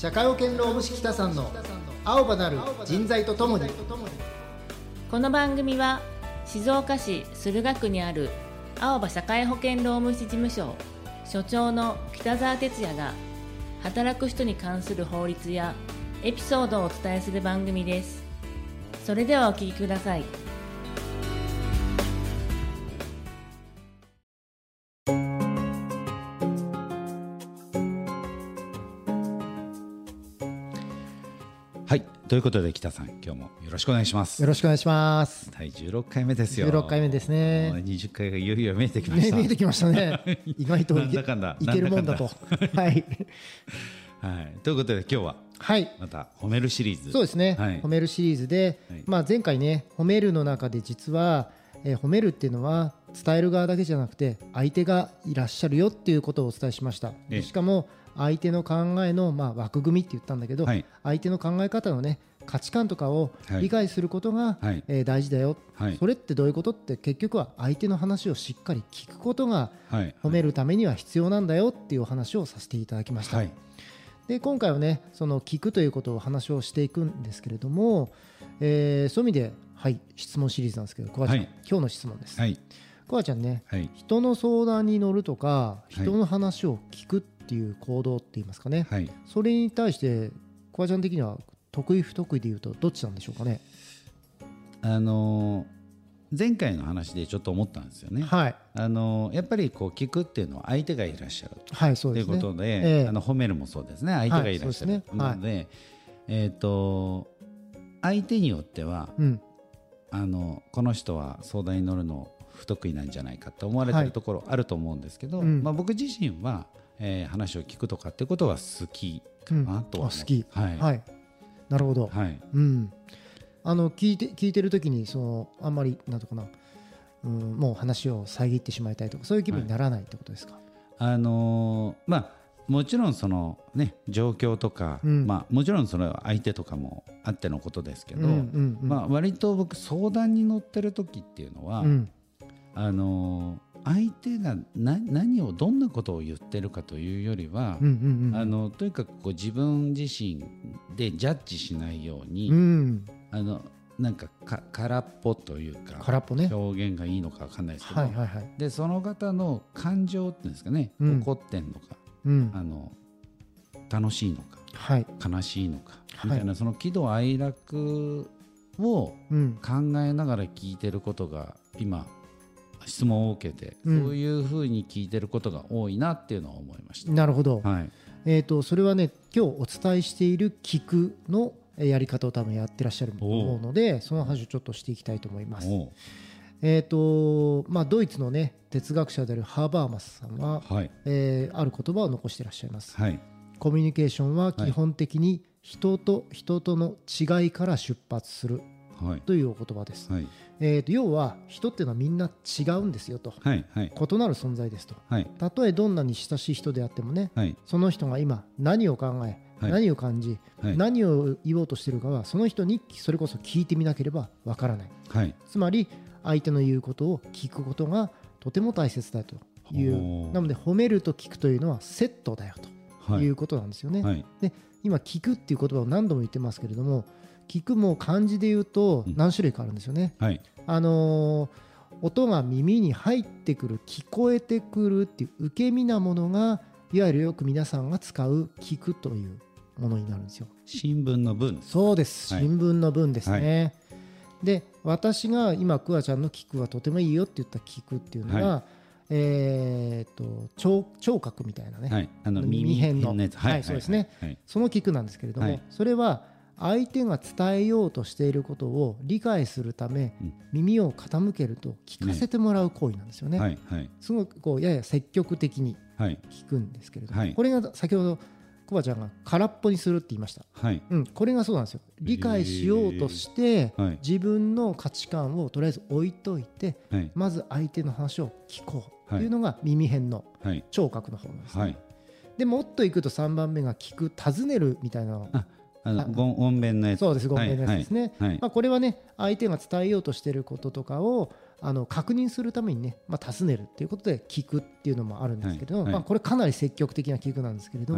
社会保険労務士北さんの青葉なる人材とともに。この番組は静岡市駿河区にある青葉社会保険労務士事務所所長の北澤哲也が働く人に関する法律やエピソードをお伝えする番組です。それではお聞きください。ということで北さん今日もよろしくお願いします。よろしくお願いします。第16回目ですよ。16回目ですね。もう20回がいよいよ見えてきました、ね見えてきましたね。意外といけるもんだと。はい。はい、ということで今日ははい。また褒めるシリーズ。そうですね、はい。褒めるシリーズで、はい。まあ、前回ね褒めるの中で実は、えー褒めるっていうのは伝える側だけじゃなくて相手がいらっしゃるよっていうことをお伝えしました、ええ。しかも相手の考えの、まあ、枠組みって言ったんだけど、はい。相手の考え方のね価値観とかをはい。理解することが、はい。えー大事だよ、はい。それってどういうことって結局は相手の話をしっかり聞くことがはい。褒めるためには必要なんだよっていうお話をさせていただきました、はい。で今回はねその聞くということを話をしていくんですけれども、えーそういう意味で、はい、質問シリーズなんですけどコアちゃん、はい。今日の質問です、はい。コアちゃんねはい。人の相談に乗るとかい。人の話を聞くっていう行動って言いますかね、はい。それに対してコアちゃん的には得意不得意で言うとどっちなんでしょうかね？あのー前回の話でちょっと思ったんですよね、はい。あのーやっぱりこう聞くっていうのは相手がいらっしゃるはいそうというですねことで、ええ。あの褒めるもそうですね。相手がいらっしゃる、はいそうではい。ので、えっ、と相手によってはうん。あのこの人は相談に乗るの不得意なんじゃないかと思われてはいるところあると思うんですけど、うん。まあ、僕自身は、えー話を聞くとかってことは好きかなとは思う、あ好き。はい、はいなるほど、はい。うん、あの聞いて聞いてる時にそのあんまりなんとかな、うん、もう話を遮ってしまいたいとかそういう気分にならないってことですか、あのーまあもちろんそのね状況とか、うん。まあもちろんその相手とかもあってのことですけど、うんうんうん。まあ割と僕相談に乗ってる時っていうのは、うん。あのー相手がな何をどんなことを言ってるかというよりは、うんうんうん。あのとにかくこう自分自身でジャッジしないように、うん。あのなんかか空っぽというか空っぽね。表現がいいのか分かんないですけど、はいはいはい。でその方の感情っていうんですかね、うん。怒ってんのかうん。あの楽しいのかはい。悲しいのか、はい。みたいなその喜怒哀楽をうん。考えながら聞いてることが今質問を受けて、うん。そういうふうに聞いてることが多いなっていうのは思いました。なるほど、はい、えー、とそれはね今日お伝えしている聞くのえーやり方を多分やってらっしゃると思うのでその話をちょっとしていきたいと思います。えーとまあ、ドイツの、ね、哲学者であるハーバーマスさんは、はい。えーある言葉を残していらっしゃいます。はい。コミュニケーションは基本的に人と人との違いから出発するはい。というお言葉です。はいえーと要は人っていうのはみんな違うんですよと。はいはい。異なる存在ですと。はい。たとえどんなに親しい人であってもねはい。その人が今何を考え、はい。何を感じ、はい。何を言おうとしているかはその人にそれこそ聞いてみなければわからない。はい。つまり相手の言うことを聞くことがとても大切だといほうう。なので褒めると聞くというのはセットだよとはい。いうことなんですよね。はい。で今聞くっていう言葉を何度も言ってますけれども聞くも漢字で言うとうん。何種類かあるんですよね。はい。あのー音が耳に入ってくる聞こえてくるっていう受け身なものがいわゆるよく皆さんが使う聞くというものになるんですよ。新聞の文。そうです。はい。新聞の文ですね。で私が今クワちゃんの聞くはとてもいいよって言った聞くっていうのが、えー、と聴聴覚みたいなね、はい。あの耳辺の。やつ。はい。そうですね。はい。その聞くなんですけれども、はい。それは相手が伝えようとしていることを理解するため、うん。耳を傾けると聞かせてもらう行為なんですよね。はいはい。すごくこうやや積極的にはい。聞くんですけれども、はい。これが先ほどコバちゃんが空っぽにするって言いました。はい。うん、これがそうなんですよ。理解しようとして、はい。自分の価値観をとりあえず置いといてはい。まず相手の話を聞こうというのが耳辺のはい。聴覚の方なんです、ね。はい。でもっといくと3番目が聞く尋ねるみたいなのああのあごん音弁のやつ。そうですごめんなさいですね、はいはい。まあ、これはね相手が伝えようとしていることとかをあの確認するためにね、まあ、尋ねるっていうことで聞くっていうのもあるんですけれども、はいはい。まあ、これかなり積極的な聞くなんですけれど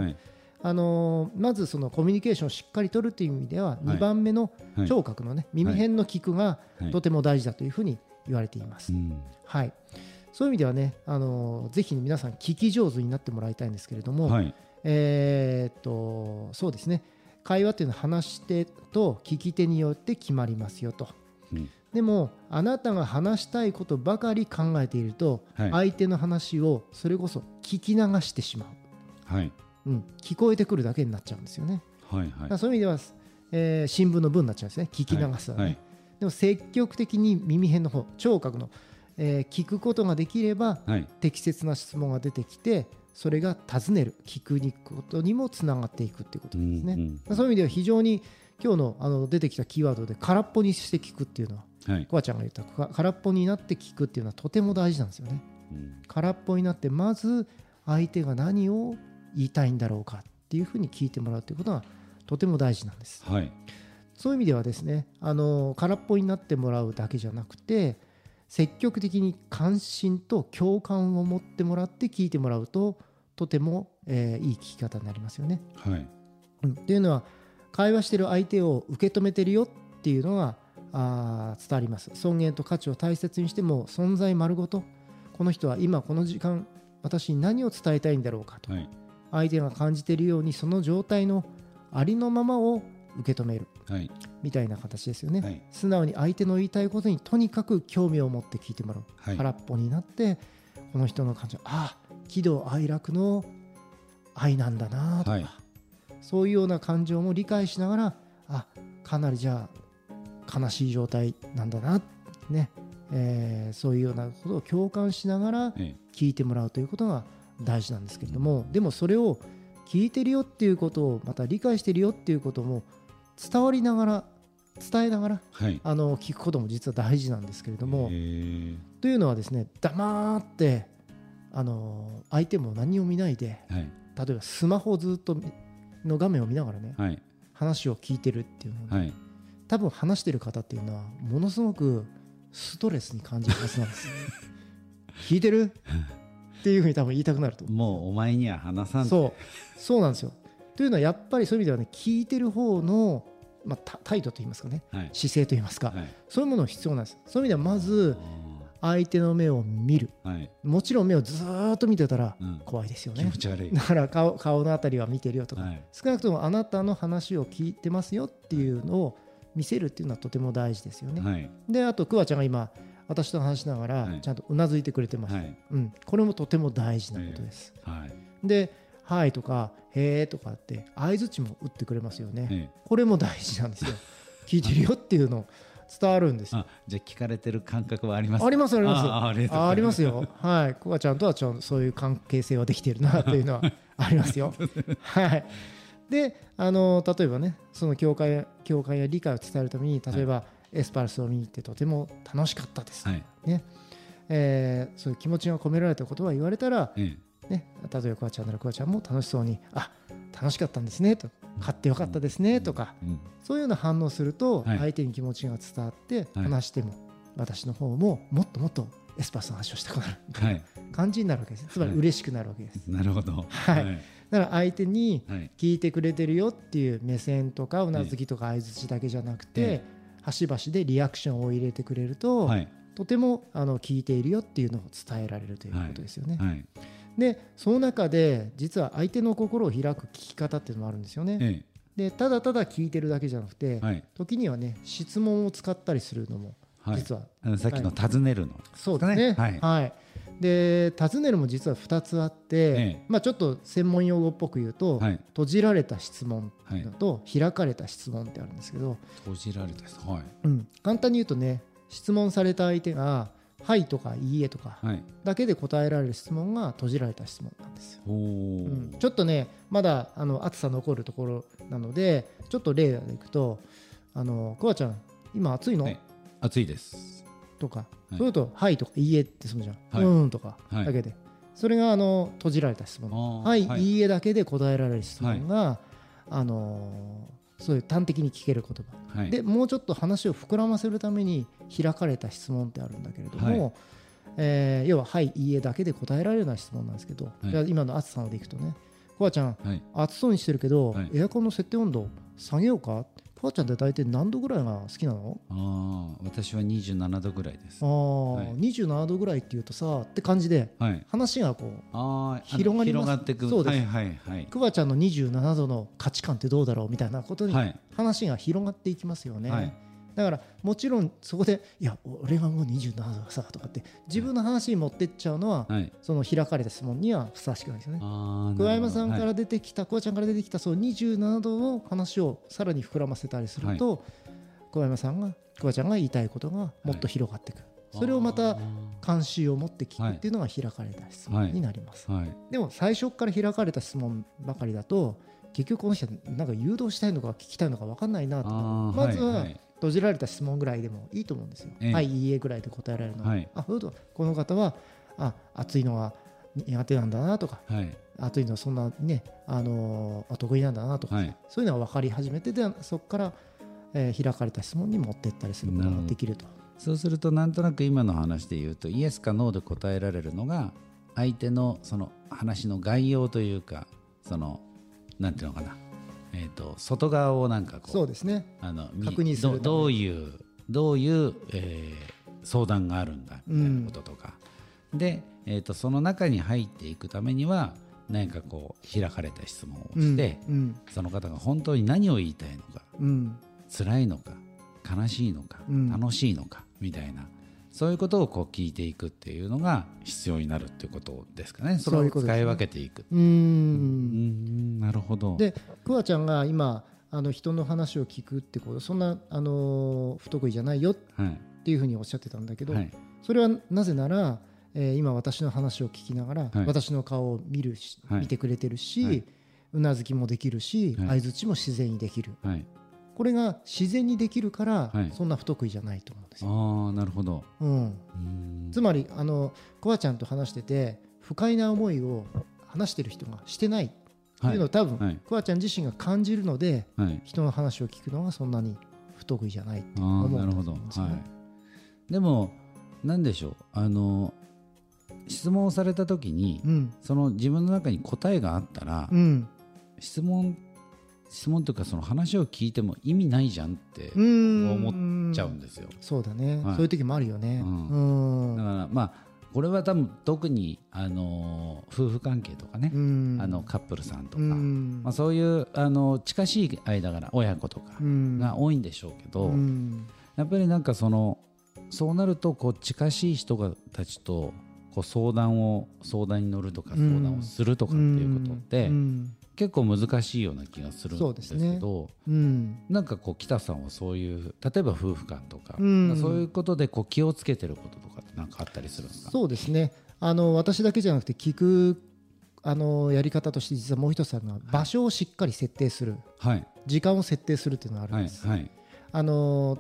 あのーまずそのコミュニケーションをしっかり取るという意味でははい。2番目のはい。聴覚のね耳辺の聞くがはい。とても大事だというふうに言われています。う。ん。はい、そういう意味ではね、あのーぜひ皆さん聞き上手になってもらいたいんですけれども、はい。えーっとそうですね会話っていうのは話し手と聞き手によって決まりますよと。うん。でもあなたが話したいことばかり考えていると、はい。相手の話をそれこそ聞き流してしまう、はい。うん、聞こえてくるだけになっちゃうんですよね。はいはそういう意味では、えー新聞の文になっちゃうんですね。聞き流すはね、はいでも積極的に耳辺の方聴覚の、えー聞くことができればはい。適切な質問が出てきてそれが尋ねる聞くにことにもつながっていくっていうことですね。うんそういう意味では非常に今日のあの出てきたキーワードで空っぽにして聞くっていうのはうんはいコアちゃんが言ったか空っぽになって聞くっていうのはとても大事なんですよね。うん空っぽになってまず相手が何を言いたいんだろうかっていうふうに聞いてもらうということがとても大事なんです。はいそういう意味ではですねあの空っぽになってもらうだけじゃなくて積極的に関心と共感を持ってもらって聞いてもらうととても、えーいい聞き方になりますよね。はい。うん、っていうのは会話してる相手を受け止めてるよっていうのがあー伝わります。尊厳と価値を大切にしても存在丸ごとこの人は今この時間私に何を伝えたいんだろうかとはい。相手が感じているようにその状態のありのままを受け止める。はいみたいな形ですよね、はい。素直に相手の言いたいことにとにかく興味を持って聞いてもらう、はい。空っぽになってこの人の感情ああ喜怒哀楽の愛なんだなとか、はい。そういうような感情も理解しながらあかなりじゃあ悲しい状態なんだなね、えーそういうようなことを共感しながらえ。聞いてもらうということが大事なんですけれどもでもそれを聞いてるよっていうことをまた理解してるよっていうことも伝わりながら伝えながらはい。あの聞くことも実は大事なんですけれどもえー。というのはですね黙ってあの相手も何を見ないではい。例えばスマホをずっとの画面を見ながらねはい。話を聞いてるっていうのはい。多分話してる方っていうのはものすごくストレスに感じるはずなんです。聞いてる？っていうふうに多分言いたくなるともうお前には話さんそう。そうなんですよ。というのはやっぱりそういう意味ではね聞いてる方の、まあ、た態度といいますかねはい。姿勢といいますか、はい。そういうもの必要なんです。そういう意味ではまず相手の目を見る。はい。もちろん目をずーっと見てたらうん。怖いですよ気ね持ち悪い。だから顔顔のあたりは見てるよとか、はい。少なくともあなたの話を聞いてますよっていうのを見せるっていうのはとても大事ですよね。はい。であとクワちゃんが今私と話しながらはい。ちゃんとうなずいてくれてます、はい。うん、これもとても大事なことです。はい。で「はい」とか「へーとかって相づちも打ってくれますよね。えこれも大事なんですよ。聞いてるよっていうの伝わるんですよ。あじゃあ聞かれてる感覚はありますありますありますあありますあありますよ。はい。コアちゃんとはちゃんとそういう関係性はできているなというのは ありますよ。はい。で、あの例えばね、その教会教会や理解を伝えるために、例えば、エスパルスを見に行ってとても楽しかったです。はいね。えーそういう気持ちが込められたことは言われたら、えね、例えばコアちゃんならコアちゃんも楽しそうに、あ楽しかったんですねと、買ってよかったですねとか、そういうような反応すると、はい。相手に気持ちが伝わって、はい。話しても、私の方ももっともっとエスパルスの話をしたくなるみたいなはい。感じになるわけです。つまりはい嬉しくなるわけです。なるほど。はい。はい。だから相手にはい。聞いてくれてるよっていう目線とかうなずきとか相づちだけじゃなくて、え端々でリアクションを入れてくれると、はい。とてもあの聞いているよっていうのを伝えられるということですよね。はいでその中で実は相手の心を開く聞き方っていうのもあるんですよね。えでただただ聞いてるだけじゃなくて、えはい。時にはね質問を使ったりするのもはい。実は、あのさっきの尋ねるの。そうですね。はい。はい。で尋ねるも実は2つあって、ええ。まあ、ちょっと専門用語っぽく言うと、はい。閉じられた質問はいと開かれた質問ってあるんですけど、閉じられたはい。うん、簡単に言うとね質問された相手が「はい」とか「いいえ」とかはい。だけで答えられる質問が閉じられた質問なんですよ。う。ん、ちょっとねまだあの暑さ残るところなのでちょっと例でいくと「あのコアちゃん今暑いの？はい。暑いです。とか、はい。そういうと「はい」とか「いいえ」ってするじゃん「はい。うーん」とかはい。だけで、それがあの閉じられた質問「はい」はい。い、いえ」だけで答えられる質問が、あのーそういう端的に聞ける言葉、はい。でもうちょっと話を膨らませるために開かれた質問ってあるんだけれども、はい。えー要は「はい」「いいえ」だけで答えられるような質問なんですけど、い。じゃあ今の暑さのでいくとねくわちゃんはい。暑そうにしてるけど、はい。エアコンの設定温度下げようか？くわちゃんって大体何度ぐらいが好きなの？ああ私は27度ぐらいです。あ、ー、はい。27度ぐらいっていうとさって感じではい。話がこうああ広がります。広がっていく。そうです。はいはいはい。くわちゃんの27度の価値観ってどうだろうみたいなことにはい。話が広がっていきますよね、はいだからもちろんそこでいや俺がもう27度さとかって自分の話に持ってっちゃうのは、はい。その開かれた質問にはふさわしくないですよね。桑山さんかはいら出てきた、桑ちゃんから出てきたそう27度の話をさらに膨らませたりすると、桑山さんが桑ちゃんが言いたいことがもっと広がっていく、それをまた関心を持って聞くっていうのが開かれた質問になります、はい。でも最初から開かれた質問ばかりだと結局この人はなんか誘導したいのか聞きたいのか分かんないなとまずははい。はい閉じられた質問ぐらいでもいいと思うんですよ。ええ。はい、いいえぐらいで答えられるのは。はい。あ、そうだこの方はあ暑いのが苦手なんだなとか、はい。暑いのはそんなね、あのー得意なんだなとか、はい。そういうのが分かり始めてでそこから、えー開かれた質問に持っていったりすることができると。そうするとなんとなく今の話で言うとイエスかノーで答えられるのが相手のその話の概要というかそのなんていうのかな、えー、と外側をなんかこうそうですね。あのみ確認するどどういうどういう、えー相談があるんだみたいなこととか、で、えー、とその中に入っていくためには何かこう開かれた質問をして、うん、その方が本当に何を言いたいのかうん、うん。辛いのか悲しいのか、うん。楽しいのかみたいなそういうことをこう聞いていくっていうのが必要になるっていうことですかね。それをそういうことですね。使い分けていく。うーん。うん。なるほど。でくわちゃんが今あの人の話を聞くってことそんな、あのー不得意じゃないよっはいていうふうにおっしゃってたんだけど、はい。それはなぜなら、えー今私の話を聞きながら、はい。私の顔を見るし、はい。見てくれてるし、はい。うなずきもできるし、はい。相づちも自然にできる。はいこれが自然にできるから、はい。そんな不得意じゃないと思うんですよ。ああなるほど。うん、うん。つまりあのコアちゃんと話してて不快な思いを話してる人がしてないっていうのを多分、はい。コアちゃん自身が感じるのではい。人の話を聞くのがそんなに不得意じゃないってあ思うんあなるほど、ですよねはい、でもなんでしょう。あの質問をされた時に、うん。その自分の中に答えがあったら、うん。質問質問というかその話を聞いても意味ないじゃんって思っちゃうんですよ、そうだね、はい。そういう時もあるよね。だからまあこれは多分特にあの夫婦関係とかね、うん。あのカップルさんとか、うん。まあ、そういうあの近しい間柄親子とかうん。が多いんでしょうけど、うん。やっぱりなんかそのそうなるとこう近しい人がたちとこう相談を相談に乗るとかうん。相談をするとかっていうことって、うん結構難しいような気がするんですけどうん。なんかこう北さんはそういう例えば夫婦間とか、うん。そういうことでこう気をつけてることとかってなんかあったりするんですか？そうですね。あの私だけじゃなくて聞くあのやり方として実はもう一つあるのは場所をしっかり設定する。はい。時間を設定するっていうのがあるんはいです。はいあの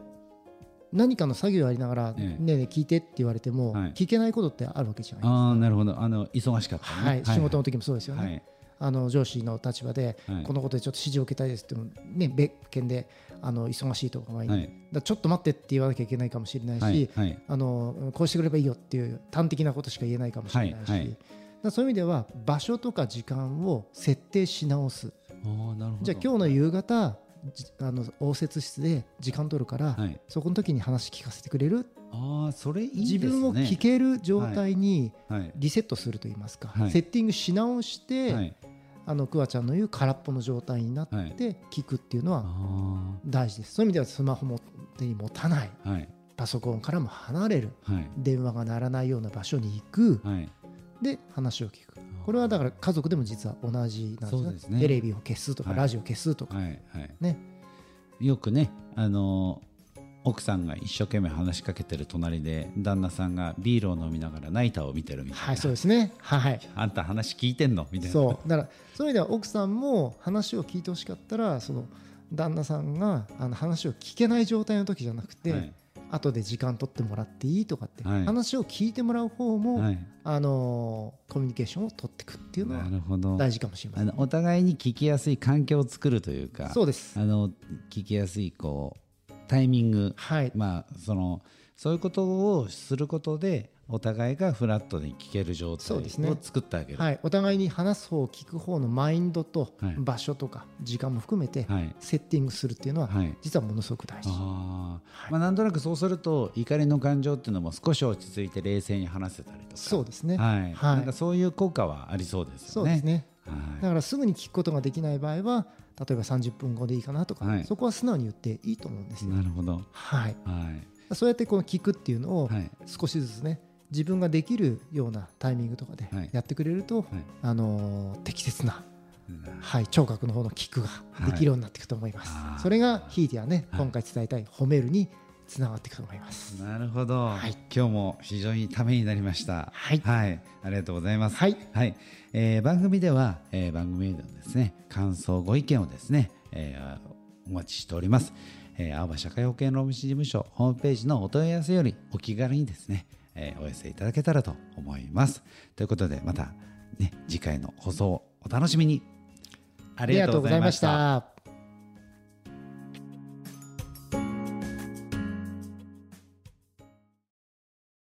何かの作業をやりながら、ええ。ねえねえ聞いてって言われても、はい。聞けないことってあるわけじゃないですか。ああなるほど。あの忙しかったね、はい、仕事の時もそうですよね。はいあの上司の立場で、はい。このことでちょっと指示を受けたいですってね、別件であの忙しいとかはい。だちょっと待ってって言わなきゃいけないかもしれないし、はい。はい。あのこうしてくればいいよっていう端的なことしか言えないかもしれないし、だそういう意味では場所とか時間を設定し直す。なるほど。じゃあ今日の夕方じあの応接室で時間取るから、はい。そこの時に話聞かせてくれる？ああそれいい自ですね。分を聞ける状態にはい。リセットするといいますか、はい。セッティングし直して、はいあのクワちゃんの言う空っぽの状態になって聞くっていうのはあ大事です。そういう意味ではスマホも手に持たない。あはい。パソコンからも離れる。はい。電話が鳴らないような場所に行く。はい。で話を聞く。これはだから家族でも実は同じなんですね。ですね。テレビを消すとか、はい。ラジオ消すとか、はい。はい。ね。よくねあの奥さんが一生懸命話しかけてる隣で旦那さんがビールを飲みながらナイターを見てるみたいな、はいそうですね。はいあんた話聞いてんのみたいな。そう。だからそういう意味では奥さんも話を聞いてほしかったらその旦那さんがあの話を聞けない状態の時じゃなくて、はい。後で時間取ってもらっていいとかって、はい。話を聞いてもらう方も、はい。あのコミュニケーションを取っていくっていうのはなるほど。大事かもしれません、あのお互いに聞きやすい環境を作るというかそうです。あの聞きやすいこうタイミングはい、まあそのそういうことをすることでお互いがフラットに聞ける状態を作ってあげる。はい、お互いに話す方聞く方のマインドとはい。場所とか時間も含めてはい。セッティングするっていうのははい。実はものすごく大事、あー。まあ、なんとなくそうすると怒りの感情っていうのも少し落ち着いて冷静に話せたりとか。そうですね、はい。はい。なんかそういう効果はありそうですよね。そうですね。はいだからすぐに聞くことができない場合は例えば30分後でいいかなとか、はい。そこは素直に言っていいと思うんですよ、なるほど。はい、はい。そうやってこの聞くっていうのをはい。少しずつね自分ができるようなタイミングとかではい。やってくれると、はい。あのー適切な、うん。はい、聴覚の方の聞くができるようになっていくと思います、それがひいてはね、はい。今回伝えたい褒めるにつながっていくと思います、なるほど、はい今日も非常にためになりました。はいありがとうございます。はいえー番組では、えー番組へのですね感想ご意見をですね、えーお待ちしております。えー青葉社会保険労務士事務所ホームページのお問い合わせよりお気軽にですね、えーお寄せいただけたらと思います。ということでまたね次回の放送をお楽しみに。あありがとうございました